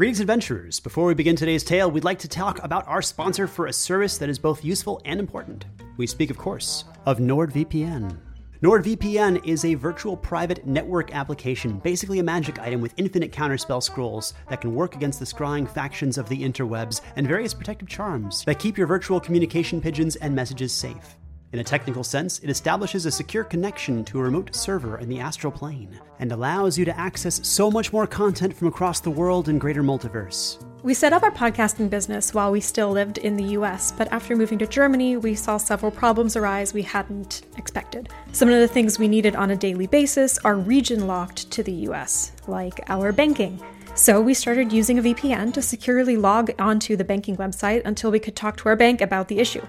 Greetings, adventurers. Before we begin today's tale, we'd like to talk about our sponsor for a service that is both useful and important. We speak, of course, of NordVPN. NordVPN is a virtual private network application, basically a magic item with infinite counterspell scrolls that can work against the scrying factions of the interwebs and various protective charms that keep your virtual communication pigeons and messages safe. In a technical sense, it establishes a secure connection to a remote server in the astral plane and allows you to access so much more content from across the world and greater multiverse. We set up our podcasting business while we still lived in the US, but after moving to Germany, we saw several problems arise we hadn't expected. Some of the things we needed on a daily basis are region locked to the US, like our banking. So we started using a VPN to securely log onto the banking website until we could talk to our bank about the issue.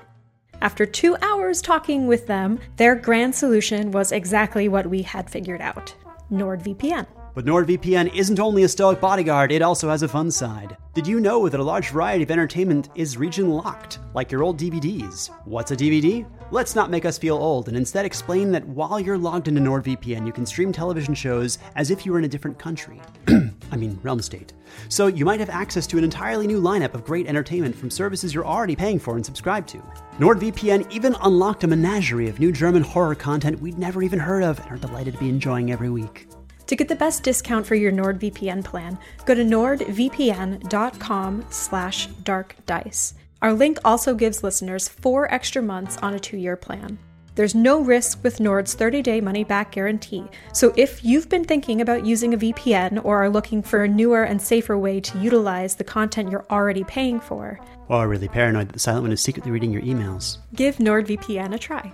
After two hours talking with them, their grand solution was exactly what we had figured out NordVPN. But NordVPN isn't only a stoic bodyguard, it also has a fun side. Did you know that a large variety of entertainment is region locked, like your old DVDs? What's a DVD? Let's not make us feel old and instead explain that while you're logged into NordVPN, you can stream television shows as if you were in a different country. I mean, realm state. So you might have access to an entirely new lineup of great entertainment from services you're already paying for and subscribed to. NordVPN even unlocked a menagerie of new German horror content we'd never even heard of and are delighted to be enjoying every week. To get the best discount for your NordVPN plan, go to nordvpn.com slash darkdice. Our link also gives listeners four extra months on a two-year plan. There's no risk with Nord's 30 day money back guarantee. So if you've been thinking about using a VPN or are looking for a newer and safer way to utilize the content you're already paying for, or are really paranoid that the silent one is secretly reading your emails, give NordVPN a try.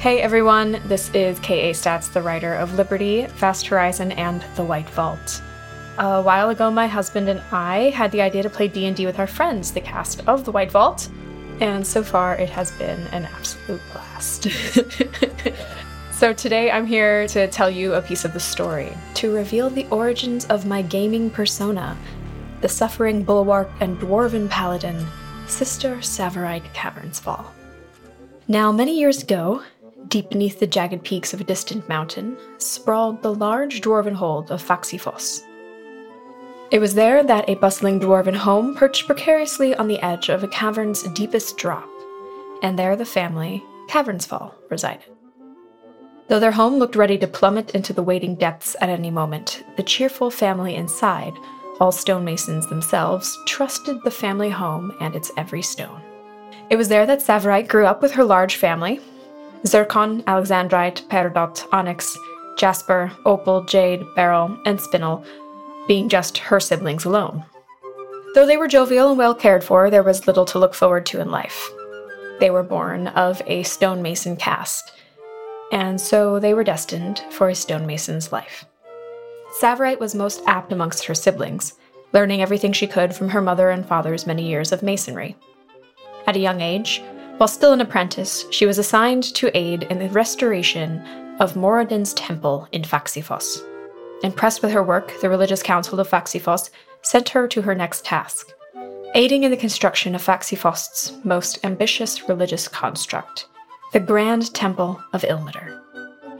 Hey everyone, this is K.A. Statz, the writer of Liberty, Fast Horizon, and The White Vault. A while ago, my husband and I had the idea to play D&D with our friends, the cast of The White Vault, and so far it has been an absolute blast. so today I'm here to tell you a piece of the story, to reveal the origins of my gaming persona, the suffering bulwark and dwarven paladin, Sister Tsavorite Cavernsfall. Now, many years ago, Deep beneath the jagged peaks of a distant mountain sprawled the large dwarven hold of Faxifoss. It was there that a bustling dwarven home perched precariously on the edge of a cavern's deepest drop, and there the family, Cavernsfall, resided. Though their home looked ready to plummet into the waiting depths at any moment, the cheerful family inside, all stonemasons themselves, trusted the family home and its every stone. It was there that Tsavorite grew up with her large family, zircon, alexandrite, peridot, onyx, jasper, opal, jade, beryl, and spinel, being just her siblings alone. Though they were jovial and well cared for, there was little to look forward to in life. They were born of a stonemason caste, and so they were destined for a stonemason's life. Tsavorite was most apt amongst her siblings, learning everything she could from her mother and father's many years of masonry. At a young age, while still an apprentice, she was assigned to aid in the restoration of Moradin's temple in Faxifoss. Impressed with her work, the religious council of Faxifoss sent her to her next task aiding in the construction of Faxifoss's most ambitious religious construct, the Grand Temple of Ilmater.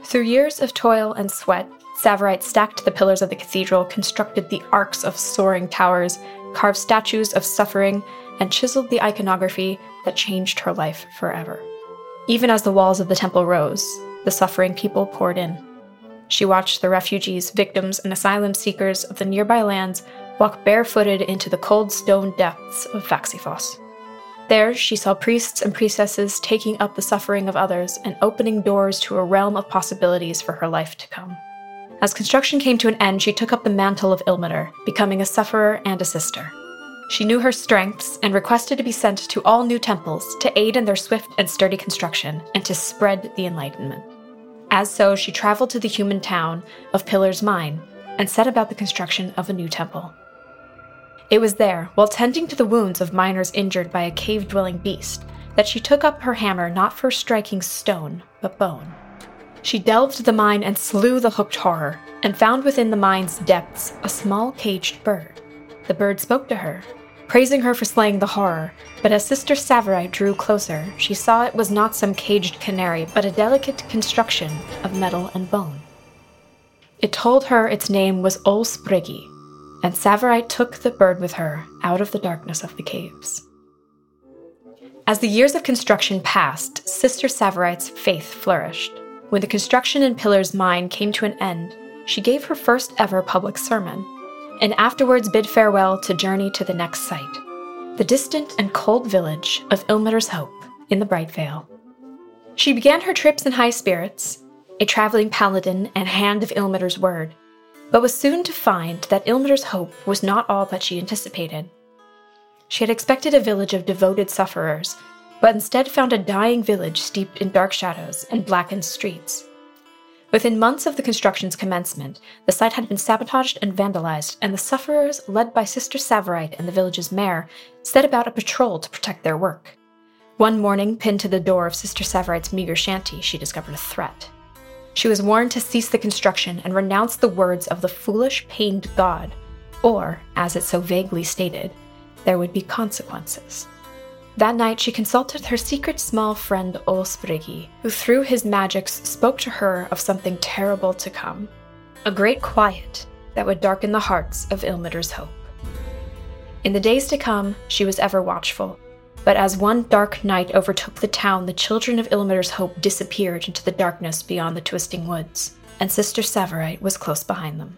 Through years of toil and sweat, Tsavorite stacked the pillars of the cathedral, constructed the arcs of soaring towers, carved statues of suffering, and chiseled the iconography that changed her life forever. Even as the walls of the temple rose, the suffering people poured in. She watched the refugees, victims, and asylum seekers of the nearby lands walk barefooted into the cold stone depths of Vaxiphos. There, she saw priests and priestesses taking up the suffering of others and opening doors to a realm of possibilities for her life to come. As construction came to an end, she took up the mantle of Ilmater, becoming a sufferer and a sister. She knew her strengths and requested to be sent to all new temples to aid in their swift and sturdy construction and to spread the Enlightenment. As so, she traveled to the human town of Pillar's Mine and set about the construction of a new temple. It was there, while tending to the wounds of miners injured by a cave dwelling beast, that she took up her hammer not for striking stone, but bone. She delved the mine and slew the hooked horror, and found within the mine's depths a small caged bird. The bird spoke to her, praising her for slaying the horror, but as Sister Tsavorite drew closer, she saw it was not some caged canary, but a delicate construction of metal and bone. It told her its name was Ol Spriggy, and Tsavorite took the bird with her out of the darkness of the caves. As the years of construction passed, Sister Tsavorite's faith flourished. When the construction in Pillar's mine came to an end, she gave her first ever public sermon, and afterwards bid farewell to journey to the next site, the distant and cold village of Ilmater's Hope in the Bright Vale. She began her trips in high spirits, a traveling paladin and hand of Ilmater's word, but was soon to find that Ilmater's hope was not all that she anticipated. She had expected a village of devoted sufferers, but instead found a dying village steeped in dark shadows and blackened streets. Within months of the construction's commencement, the site had been sabotaged and vandalized, and the sufferers, led by Sister Tsavorite and the village's mayor, set about a patrol to protect their work. One morning, pinned to the door of Sister Tsavorite's meager shanty, she discovered a threat. She was warned to cease the construction and renounce the words of the foolish, pained god, or, as it so vaguely stated, there would be consequences. That night, she consulted her secret small friend Ol Spriggy, who through his magics spoke to her of something terrible to come a great quiet that would darken the hearts of Ilmater's hope. In the days to come, she was ever watchful, but as one dark night overtook the town, the children of Ilmater's hope disappeared into the darkness beyond the twisting woods, and Sister Tsavorite was close behind them.